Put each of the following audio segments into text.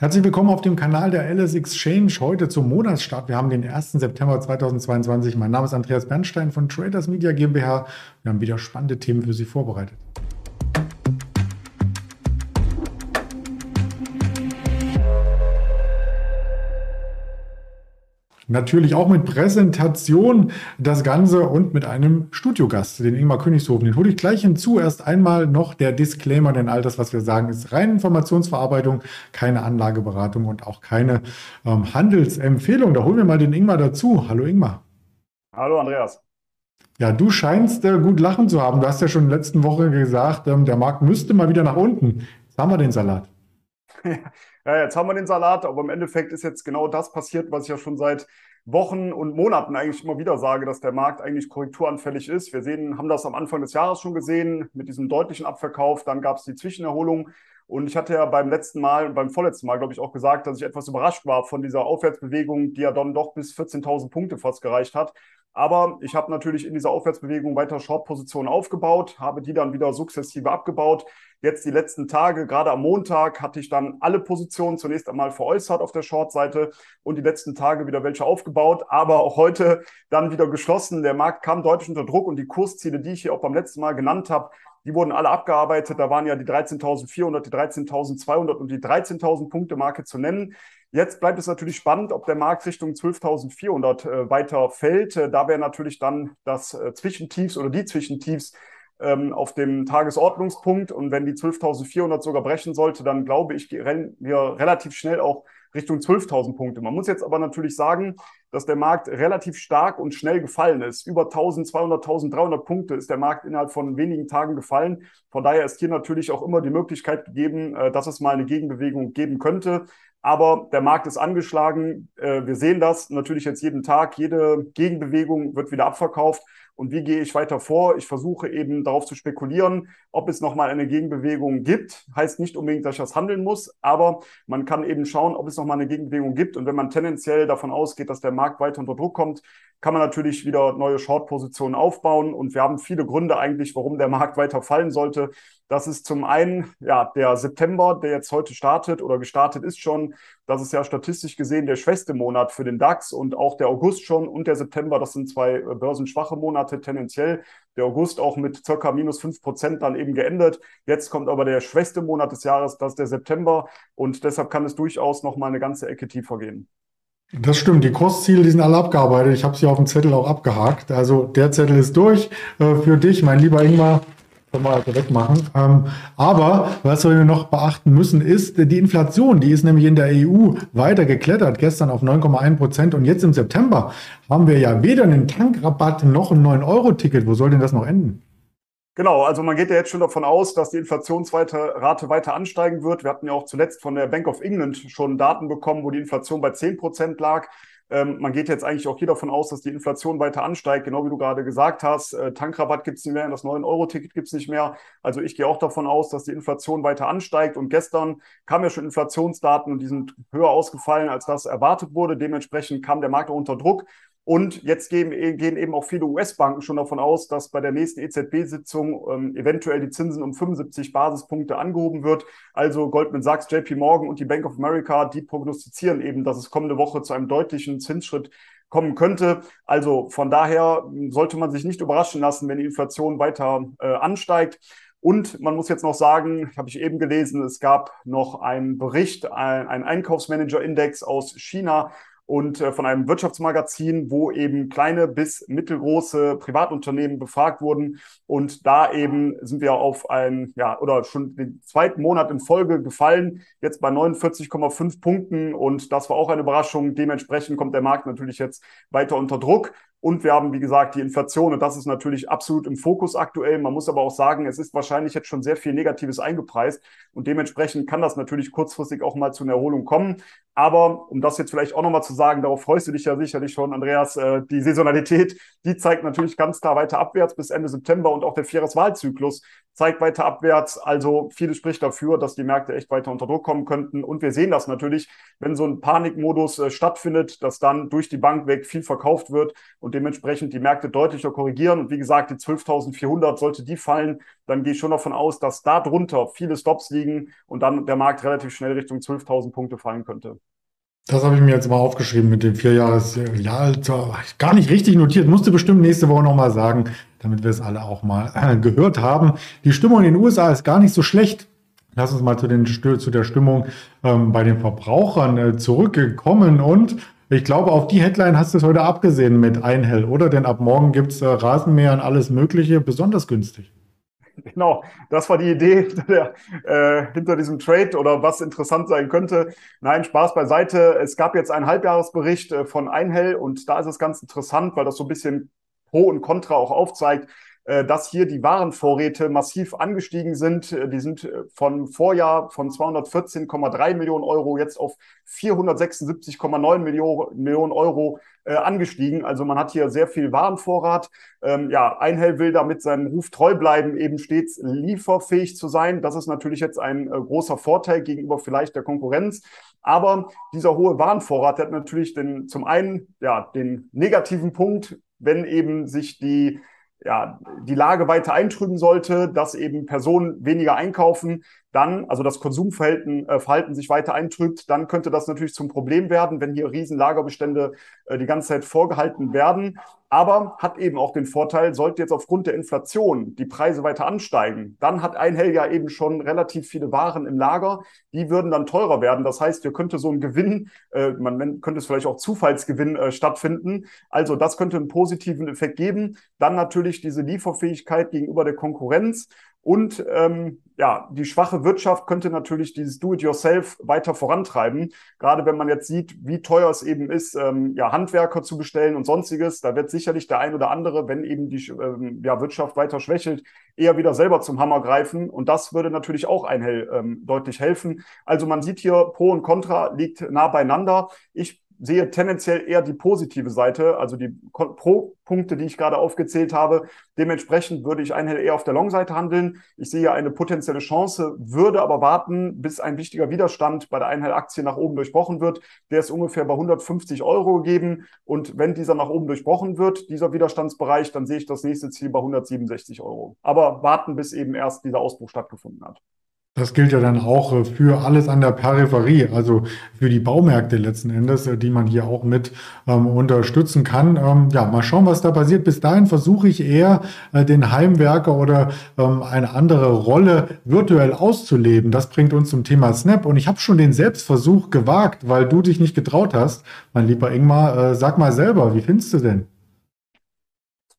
Herzlich willkommen auf dem Kanal der LS Exchange. Heute zum Monatsstart. Wir haben den 1. September 2022. Mein Name ist Andreas Bernstein von Traders Media GmbH. Wir haben wieder spannende Themen für Sie vorbereitet. Natürlich auch mit Präsentation das Ganze und mit einem Studiogast, den Ingmar Königshofen. Den hole ich gleich hinzu. Erst einmal noch der Disclaimer, denn all das, was wir sagen, ist reine Informationsverarbeitung, keine Anlageberatung und auch keine ähm, Handelsempfehlung. Da holen wir mal den Ingmar dazu. Hallo Ingmar. Hallo Andreas. Ja, du scheinst äh, gut lachen zu haben. Du hast ja schon in der letzten Woche gesagt, ähm, der Markt müsste mal wieder nach unten. Jetzt haben wir den Salat. ja, jetzt haben wir den Salat, aber im Endeffekt ist jetzt genau das passiert, was ich ja schon seit Wochen und Monaten eigentlich immer wieder sage, dass der Markt eigentlich korrekturanfällig ist. Wir sehen, haben das am Anfang des Jahres schon gesehen mit diesem deutlichen Abverkauf. Dann gab es die Zwischenerholung. Und ich hatte ja beim letzten Mal und beim vorletzten Mal, glaube ich, auch gesagt, dass ich etwas überrascht war von dieser Aufwärtsbewegung, die ja dann doch bis 14.000 Punkte fast gereicht hat. Aber ich habe natürlich in dieser Aufwärtsbewegung weiter Short-Positionen aufgebaut, habe die dann wieder sukzessive abgebaut. Jetzt die letzten Tage, gerade am Montag, hatte ich dann alle Positionen zunächst einmal veräußert auf der Short-Seite und die letzten Tage wieder welche aufgebaut, aber auch heute dann wieder geschlossen. Der Markt kam deutlich unter Druck und die Kursziele, die ich hier auch beim letzten Mal genannt habe, die wurden alle abgearbeitet. Da waren ja die 13.400, die 13.200 und die 13.000 Punkte Marke zu nennen. Jetzt bleibt es natürlich spannend, ob der Markt Richtung 12.400 äh, weiter fällt. Äh, da wäre natürlich dann das äh, Zwischentiefs oder die Zwischentiefs ähm, auf dem Tagesordnungspunkt. Und wenn die 12.400 sogar brechen sollte, dann glaube ich, rennen wir relativ schnell auch Richtung 12.000 Punkte. Man muss jetzt aber natürlich sagen, dass der Markt relativ stark und schnell gefallen ist. Über 1.200, 1.300 Punkte ist der Markt innerhalb von wenigen Tagen gefallen. Von daher ist hier natürlich auch immer die Möglichkeit gegeben, äh, dass es mal eine Gegenbewegung geben könnte. Aber der Markt ist angeschlagen. Äh, wir sehen das natürlich jetzt jeden Tag. Jede Gegenbewegung wird wieder abverkauft. Und wie gehe ich weiter vor? Ich versuche eben darauf zu spekulieren, ob es nochmal eine Gegenbewegung gibt. Heißt nicht unbedingt, dass ich das handeln muss, aber man kann eben schauen, ob es nochmal eine Gegenbewegung gibt. Und wenn man tendenziell davon ausgeht, dass der Markt weiter unter Druck kommt, kann man natürlich wieder neue Short-Positionen aufbauen. Und wir haben viele Gründe eigentlich, warum der Markt weiter fallen sollte. Das ist zum einen ja der September, der jetzt heute startet oder gestartet ist schon. Das ist ja statistisch gesehen der schwächste Monat für den DAX und auch der August schon und der September, das sind zwei äh, börsenschwache Monate tendenziell. Der August auch mit circa minus fünf Prozent dann eben geendet. Jetzt kommt aber der schwächste Monat des Jahres, das ist der September und deshalb kann es durchaus noch mal eine ganze Ecke tiefer gehen. Das stimmt, die Kursziele, die sind alle abgearbeitet. Ich habe sie auf dem Zettel auch abgehakt. Also der Zettel ist durch äh, für dich, mein lieber Ingmar können wir also wegmachen. Ähm, aber was wir noch beachten müssen, ist die Inflation. Die ist nämlich in der EU weiter geklettert, gestern auf 9,1 Prozent. Und jetzt im September haben wir ja weder einen Tankrabatt noch ein 9-Euro-Ticket. Wo soll denn das noch enden? Genau, also man geht ja jetzt schon davon aus, dass die Inflationsrate weiter ansteigen wird. Wir hatten ja auch zuletzt von der Bank of England schon Daten bekommen, wo die Inflation bei 10 Prozent lag. Ähm, man geht jetzt eigentlich auch hier davon aus, dass die Inflation weiter ansteigt, genau wie du gerade gesagt hast. Äh, Tankrabatt gibt es nicht mehr, das 9-Euro-Ticket gibt es nicht mehr. Also ich gehe auch davon aus, dass die Inflation weiter ansteigt. Und gestern kamen ja schon Inflationsdaten und die sind höher ausgefallen, als das erwartet wurde. Dementsprechend kam der Markt auch unter Druck. Und jetzt gehen, gehen eben auch viele US-Banken schon davon aus, dass bei der nächsten EZB-Sitzung ähm, eventuell die Zinsen um 75 Basispunkte angehoben wird. Also Goldman Sachs, JP Morgan und die Bank of America, die prognostizieren eben, dass es kommende Woche zu einem deutlichen Zinsschritt kommen könnte. Also von daher sollte man sich nicht überraschen lassen, wenn die Inflation weiter äh, ansteigt. Und man muss jetzt noch sagen, habe ich eben gelesen, es gab noch einen Bericht, ein, ein Einkaufsmanager-Index aus China, und äh, von einem Wirtschaftsmagazin, wo eben kleine bis mittelgroße Privatunternehmen befragt wurden. Und da eben sind wir auf ein, ja, oder schon den zweiten Monat in Folge gefallen, jetzt bei 49,5 Punkten. Und das war auch eine Überraschung. Dementsprechend kommt der Markt natürlich jetzt weiter unter Druck. Und wir haben, wie gesagt, die Inflation und das ist natürlich absolut im Fokus aktuell. Man muss aber auch sagen, es ist wahrscheinlich jetzt schon sehr viel Negatives eingepreist und dementsprechend kann das natürlich kurzfristig auch mal zu einer Erholung kommen. Aber um das jetzt vielleicht auch nochmal zu sagen, darauf freust du dich ja sicherlich schon, Andreas, äh, die Saisonalität, die zeigt natürlich ganz klar weiter abwärts bis Ende September und auch der Viereswahlzyklus zeigt weiter abwärts. Also vieles spricht dafür, dass die Märkte echt weiter unter Druck kommen könnten. Und wir sehen das natürlich, wenn so ein Panikmodus äh, stattfindet, dass dann durch die Bank weg viel verkauft wird und dementsprechend die Märkte deutlicher korrigieren. Und wie gesagt, die 12.400 sollte die fallen, dann gehe ich schon davon aus, dass da drunter viele Stops liegen und dann der Markt relativ schnell Richtung 12.000 Punkte fallen könnte. Das habe ich mir jetzt mal aufgeschrieben mit dem Vierjahres. Ja, gar nicht richtig notiert. Musste bestimmt nächste Woche nochmal sagen, damit wir es alle auch mal äh, gehört haben. Die Stimmung in den USA ist gar nicht so schlecht. Lass uns mal zu, den, zu der Stimmung ähm, bei den Verbrauchern äh, zurückkommen. Und ich glaube, auf die Headline hast du es heute abgesehen mit Einhell, oder? Denn ab morgen gibt es äh, Rasenmäher und alles Mögliche besonders günstig. Genau, das war die Idee hinter, der, äh, hinter diesem Trade oder was interessant sein könnte. Nein, Spaß beiseite. Es gab jetzt einen Halbjahresbericht äh, von Einhell und da ist es ganz interessant, weil das so ein bisschen Pro und Contra auch aufzeigt. Äh, dass hier die Warenvorräte massiv angestiegen sind. Äh, die sind äh, von Vorjahr von 214,3 Millionen Euro jetzt auf 476,9 Millionen Euro angestiegen. Also man hat hier sehr viel Warenvorrat. Ähm, ja, Einhell will damit seinem Ruf treu bleiben, eben stets lieferfähig zu sein. Das ist natürlich jetzt ein großer Vorteil gegenüber vielleicht der Konkurrenz. Aber dieser hohe Warenvorrat hat natürlich den, zum einen ja, den negativen Punkt, wenn eben sich die ja, die Lage weiter eintrüben sollte, dass eben Personen weniger einkaufen, dann, also das Konsumverhalten äh, Verhalten sich weiter eintrübt, dann könnte das natürlich zum Problem werden, wenn hier Riesenlagerbestände äh, die ganze Zeit vorgehalten werden. Aber hat eben auch den Vorteil, sollte jetzt aufgrund der Inflation die Preise weiter ansteigen, dann hat Einhell ja eben schon relativ viele Waren im Lager, die würden dann teurer werden. Das heißt, hier könnte so ein Gewinn, äh, man könnte es vielleicht auch Zufallsgewinn äh, stattfinden. Also das könnte einen positiven Effekt geben. Dann natürlich diese Lieferfähigkeit gegenüber der Konkurrenz. Und ähm, ja, die schwache Wirtschaft könnte natürlich dieses Do-it-yourself weiter vorantreiben. Gerade wenn man jetzt sieht, wie teuer es eben ist, ähm, ja, Handwerker zu bestellen und sonstiges, da wird sicherlich der ein oder andere, wenn eben die ähm, ja, Wirtschaft weiter schwächelt, eher wieder selber zum Hammer greifen. Und das würde natürlich auch Einhell ähm, deutlich helfen. Also man sieht hier, Pro und Contra liegt nah beieinander. Ich sehe tendenziell eher die positive Seite, also die Pro-Punkte, die ich gerade aufgezählt habe. Dementsprechend würde ich Einhell eher auf der Long-Seite handeln. Ich sehe eine potenzielle Chance, würde aber warten, bis ein wichtiger Widerstand bei der Einhell-Aktie nach oben durchbrochen wird. Der ist ungefähr bei 150 Euro gegeben. Und wenn dieser nach oben durchbrochen wird, dieser Widerstandsbereich, dann sehe ich das nächste Ziel bei 167 Euro. Aber warten, bis eben erst dieser Ausbruch stattgefunden hat. Das gilt ja dann auch äh, für alles an der Peripherie, also für die Baumärkte letzten Endes, äh, die man hier auch mit ähm, unterstützen kann. Ähm, ja, mal schauen, was da passiert. Bis dahin versuche ich eher, äh, den Heimwerker oder ähm, eine andere Rolle virtuell auszuleben. Das bringt uns zum Thema Snap. Und ich habe schon den Selbstversuch gewagt, weil du dich nicht getraut hast. Mein lieber Ingmar, äh, sag mal selber, wie findest du denn?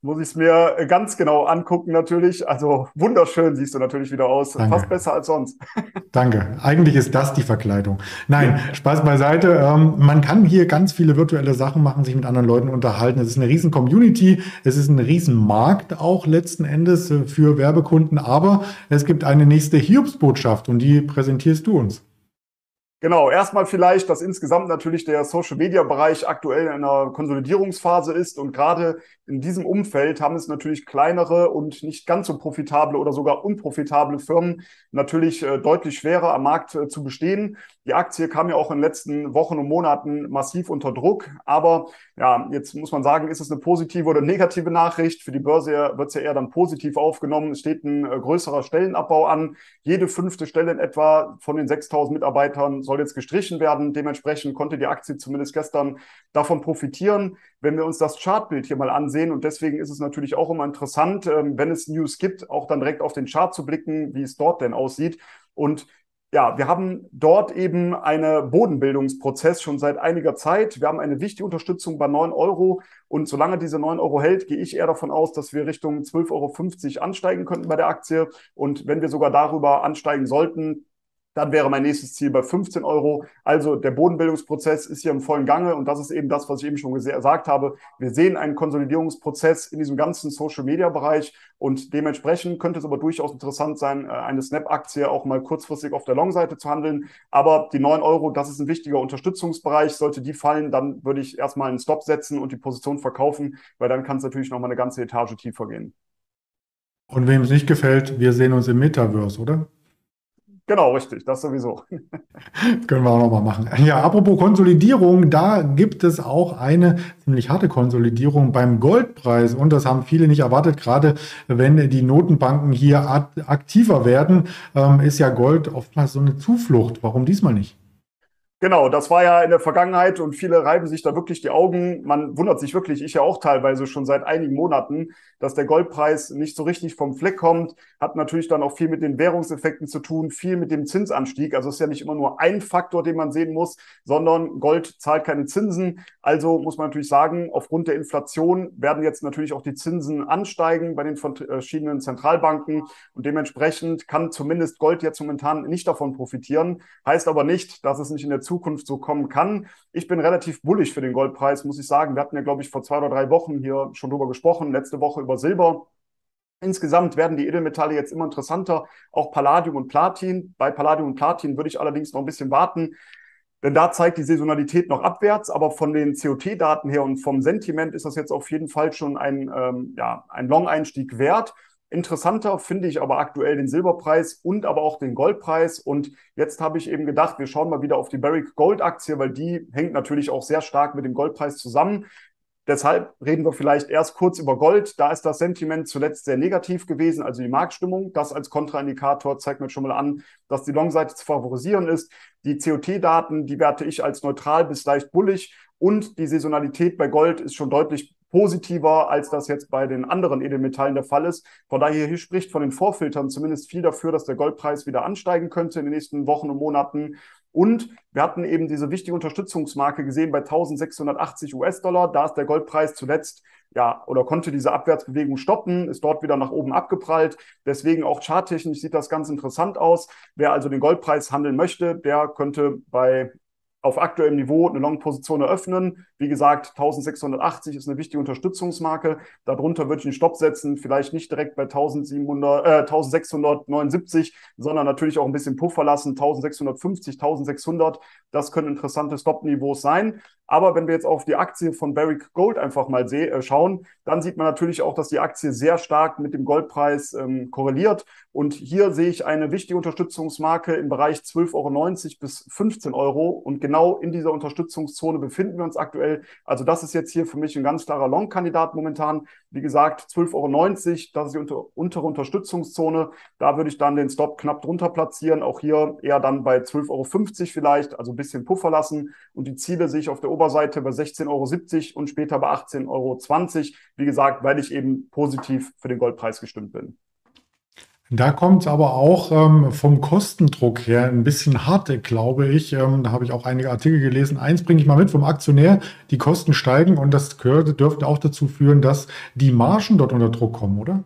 Muss ich es mir ganz genau angucken natürlich. Also wunderschön siehst du natürlich wieder aus. Danke. Fast besser als sonst. Danke. Eigentlich ist das die Verkleidung. Nein, Spaß beiseite. Ähm, man kann hier ganz viele virtuelle Sachen machen, sich mit anderen Leuten unterhalten. Es ist eine riesen Community. Es ist ein riesen Markt auch letzten Endes äh, für Werbekunden. Aber es gibt eine nächste Hiobsbotschaft und die präsentierst du uns. Genau, erstmal vielleicht, dass insgesamt natürlich der Social Media Bereich aktuell in einer Konsolidierungsphase ist und gerade in diesem Umfeld haben es natürlich kleinere und nicht ganz so profitable oder sogar unprofitable Firmen natürlich äh, deutlich schwerer am Markt äh, zu bestehen. Die Aktie kam ja auch in den letzten Wochen und Monaten massiv unter Druck. Aber ja, jetzt muss man sagen, ist es eine positive oder negative Nachricht? Für die Börse wird es ja eher dann positiv aufgenommen. Es steht ein äh, größerer Stellenabbau an. Jede fünfte Stelle in etwa von den 6000 Mitarbeitern soll jetzt gestrichen werden. Dementsprechend konnte die Aktie zumindest gestern davon profitieren. Wenn wir uns das Chartbild hier mal ansehen, und deswegen ist es natürlich auch immer interessant, ähm, wenn es News gibt, auch dann direkt auf den Chart zu blicken, wie es dort denn aussieht. Und ja, wir haben dort eben einen Bodenbildungsprozess schon seit einiger Zeit. Wir haben eine wichtige Unterstützung bei 9 Euro. Und solange diese 9 Euro hält, gehe ich eher davon aus, dass wir Richtung 12,50 Euro ansteigen könnten bei der Aktie. Und wenn wir sogar darüber ansteigen sollten, dann wäre mein nächstes Ziel bei 15 Euro. Also der Bodenbildungsprozess ist hier im vollen Gange und das ist eben das, was ich eben schon gesagt habe. Wir sehen einen Konsolidierungsprozess in diesem ganzen Social-Media-Bereich und dementsprechend könnte es aber durchaus interessant sein, äh, eine Snap-Aktie auch mal kurzfristig auf der Long-Seite zu handeln. Aber die 9 Euro, das ist ein wichtiger Unterstützungsbereich. Sollte die fallen, dann würde ich erstmal einen Stop setzen und die Position verkaufen, weil dann kann es natürlich noch mal eine ganze Etage tiefer gehen. Und wem es nicht gefällt, wir sehen uns im Metaverse, oder? Genau, richtig, das sowieso. Können wir auch nochmal machen. Ja, apropos Konsolidierung, da gibt es auch eine ziemlich harte Konsolidierung beim Goldpreis und das haben viele nicht erwartet, gerade wenn die Notenbanken hier aktiver werden, ähm, ist ja Gold oftmals so eine Zuflucht. Warum diesmal nicht? Genau, das war ja in der Vergangenheit und viele reiben sich da wirklich die Augen. Man wundert sich wirklich, ich ja auch teilweise schon seit einigen Monaten, dass der Goldpreis nicht so richtig vom Fleck kommt. Hat natürlich dann auch viel mit den Währungseffekten zu tun, viel mit dem Zinsanstieg. Also es ist ja nicht immer nur ein Faktor, den man sehen muss, sondern Gold zahlt keine Zinsen. Also muss man natürlich sagen, aufgrund der Inflation werden jetzt natürlich auch die Zinsen ansteigen bei den verschiedenen Zentralbanken und dementsprechend kann zumindest Gold jetzt momentan nicht davon profitieren. Heißt aber nicht, dass es nicht in der Zukunft so kommen kann. Ich bin relativ bullig für den Goldpreis, muss ich sagen. Wir hatten ja, glaube ich, vor zwei oder drei Wochen hier schon drüber gesprochen, letzte Woche über Silber. Insgesamt werden die Edelmetalle jetzt immer interessanter, auch Palladium und Platin. Bei Palladium und Platin würde ich allerdings noch ein bisschen warten, denn da zeigt die Saisonalität noch abwärts. Aber von den COT-Daten her und vom Sentiment ist das jetzt auf jeden Fall schon ein, ähm, ja, ein Long-Einstieg wert. Interessanter finde ich aber aktuell den Silberpreis und aber auch den Goldpreis. Und jetzt habe ich eben gedacht, wir schauen mal wieder auf die Barrick Gold Aktie, weil die hängt natürlich auch sehr stark mit dem Goldpreis zusammen. Deshalb reden wir vielleicht erst kurz über Gold. Da ist das Sentiment zuletzt sehr negativ gewesen, also die Marktstimmung. Das als Kontraindikator zeigt mir schon mal an, dass die Long-Seite zu favorisieren ist. Die COT-Daten, die werte ich als neutral bis leicht bullig. Und die Saisonalität bei Gold ist schon deutlich positiver, als das jetzt bei den anderen Edelmetallen der Fall ist. Von daher hier spricht von den Vorfiltern zumindest viel dafür, dass der Goldpreis wieder ansteigen könnte in den nächsten Wochen und Monaten. Und wir hatten eben diese wichtige Unterstützungsmarke gesehen bei 1680 US-Dollar. Da ist der Goldpreis zuletzt ja, oder konnte diese Abwärtsbewegung stoppen, ist dort wieder nach oben abgeprallt. Deswegen auch charttechnisch sieht das ganz interessant aus. Wer also den Goldpreis handeln möchte, der könnte bei auf aktuellem Niveau eine Long-Position eröffnen. Wie gesagt, 1680 ist eine wichtige Unterstützungsmarke. Darunter würde ich einen Stopp setzen, vielleicht nicht direkt bei 1700, äh, 1679, sondern natürlich auch ein bisschen Puffer lassen, 1650, 1600. Das können interessante Stop-Niveaus sein. Aber wenn wir jetzt auf die Aktie von Barrick Gold einfach mal äh, schauen, dann sieht man natürlich auch, dass die Aktie sehr stark mit dem Goldpreis ähm, korreliert. Und hier sehe ich eine wichtige Unterstützungsmarke im Bereich 12,90 Euro bis 15 Euro. Und genau in dieser Unterstützungszone befinden wir uns aktuell. Also das ist jetzt hier für mich ein ganz klarer Long-Kandidat momentan. Wie gesagt, 12,90 Euro, das ist die unter, untere Unterstützungszone. Da würde ich dann den Stop knapp drunter platzieren. Auch hier eher dann bei 12,50 Euro vielleicht, also ein bisschen Puffer lassen. Und die Ziele sehe ich auf der Oberseite bei 16,70 Euro und später bei 18,20 Euro. Wie gesagt, weil ich eben positiv für den Goldpreis gestimmt bin. Da kommt es aber auch ähm, vom Kostendruck her ein bisschen hart, glaube ich. Ähm, da habe ich auch einige Artikel gelesen. Eins bringe ich mal mit vom Aktionär. Die Kosten steigen und das gehört, dürfte auch dazu führen, dass die Margen dort unter Druck kommen, oder?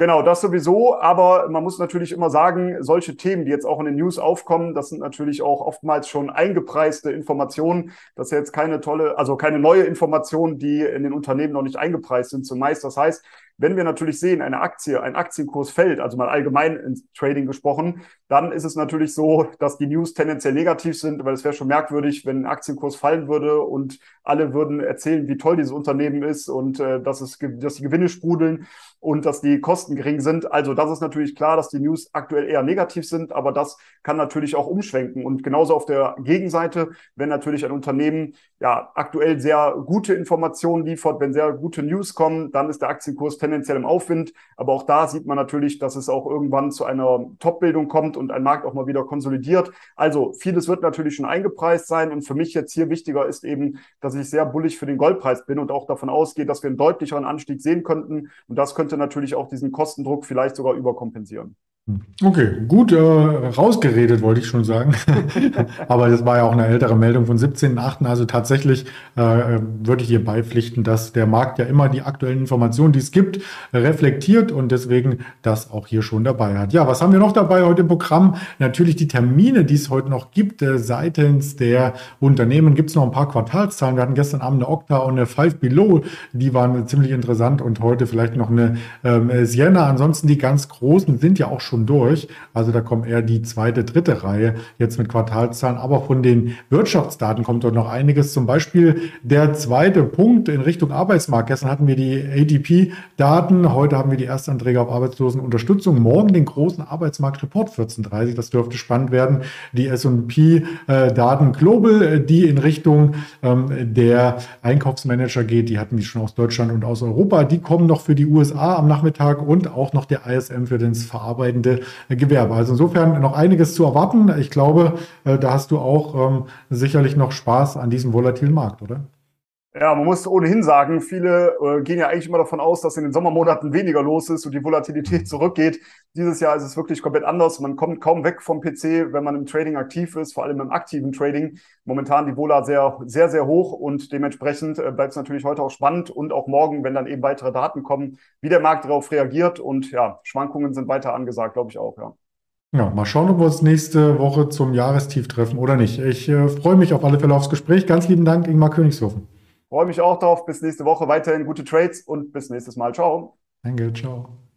Genau, das sowieso. Aber man muss natürlich immer sagen, solche Themen, die jetzt auch in den News aufkommen, das sind natürlich auch oftmals schon eingepreiste Informationen. Das ist jetzt keine tolle, also keine neue Information, die in den Unternehmen noch nicht eingepreist sind zumeist. Das heißt, wenn wir natürlich sehen, eine Aktie, ein Aktienkurs fällt, also mal allgemein ins Trading gesprochen, dann ist es natürlich so, dass die News tendenziell negativ sind, weil es wäre schon merkwürdig, wenn ein Aktienkurs fallen würde und alle würden erzählen, wie toll dieses Unternehmen ist und äh, dass, es, dass die Gewinne sprudeln und dass die Kosten gering sind. Also das ist natürlich klar, dass die News aktuell eher negativ sind, aber das kann natürlich auch umschwenken. Und genauso auf der Gegenseite, wenn natürlich ein Unternehmen ja aktuell sehr gute Informationen liefert, wenn sehr gute News kommen, dann ist der Aktienkurs tendenziell tendenziell im Aufwind. Aber auch da sieht man natürlich, dass es auch irgendwann zu einer Top-Bildung kommt und ein Markt auch mal wieder konsolidiert. Also vieles wird natürlich schon eingepreist sein. Und für mich jetzt hier wichtiger ist eben, dass ich sehr bullig für den Goldpreis bin und auch davon ausgehe, dass wir einen deutlicheren Anstieg sehen könnten. Und das könnte natürlich auch diesen Kostendruck vielleicht sogar überkompensieren. Okay, gut äh, rausgeredet, wollte ich schon sagen. Aber das war ja auch eine ältere Meldung von 17.8. Also tatsächlich äh, würde ich hier beipflichten, dass der Markt ja immer die aktuellen Informationen, die es gibt, reflektiert und deswegen das auch hier schon dabei hat. Ja, was haben wir noch dabei heute im Programm? Natürlich die Termine, die es heute noch gibt äh, seitens der Unternehmen. Gibt es noch ein paar Quartalszahlen. Wir hatten gestern Abend eine Okta und eine Five Below. Die waren ziemlich interessant und heute vielleicht noch eine ähm, Sienna. Ansonsten die ganz großen sind ja auch schon schon durch. Also da kommen eher die zweite, dritte Reihe jetzt mit Quartalszahlen. Aber von den Wirtschaftsdaten kommt dort noch einiges. Zum Beispiel der zweite Punkt in Richtung Arbeitsmarkt. Gestern hatten wir die ADP-Daten. Heute haben wir die Erstanträge auf Arbeitslosenunterstützung. Morgen den großen Arbeitsmarktreport 1430. Das dürfte spannend werden. Die S&P-Daten Global, die in Richtung ähm, der Einkaufsmanager geht. Die hatten wir schon aus Deutschland und aus Europa. Die kommen noch für die USA am Nachmittag und auch noch der ISM für das verarbeitende Gewerbe. Also insofern noch einiges zu erwarten. Ich glaube, äh, da hast du auch ähm, sicherlich noch Spaß an diesem volatilen Markt, oder? Ja, man muss ohnehin sagen, viele äh, gehen ja eigentlich immer davon aus, dass in den Sommermonaten weniger los ist und die Volatilität zurückgeht. Dieses Jahr ist es wirklich komplett anders. Man kommt kaum weg vom PC, wenn man im Trading aktiv ist, vor allem im aktiven Trading. Momentan die Vola sehr, sehr, sehr hoch und dementsprechend äh, bleibt es natürlich heute auch spannend und auch morgen, wenn dann eben weitere Daten kommen, wie der Markt darauf reagiert. Und ja, Schwankungen sind weiter angesagt, glaube ich auch, ja. Ja, mal schauen, ob wir uns nächste Woche zum Jahrestief treffen oder nicht. Ich äh, freue mich auf alle Fälle aufs Gespräch. Ganz lieben Dank, Ingmar Königshofen. Freue mich auch drauf. Bis nächste Woche. Weiterhin gute Trades und bis nächstes Mal. Ciao. Danke, ciao.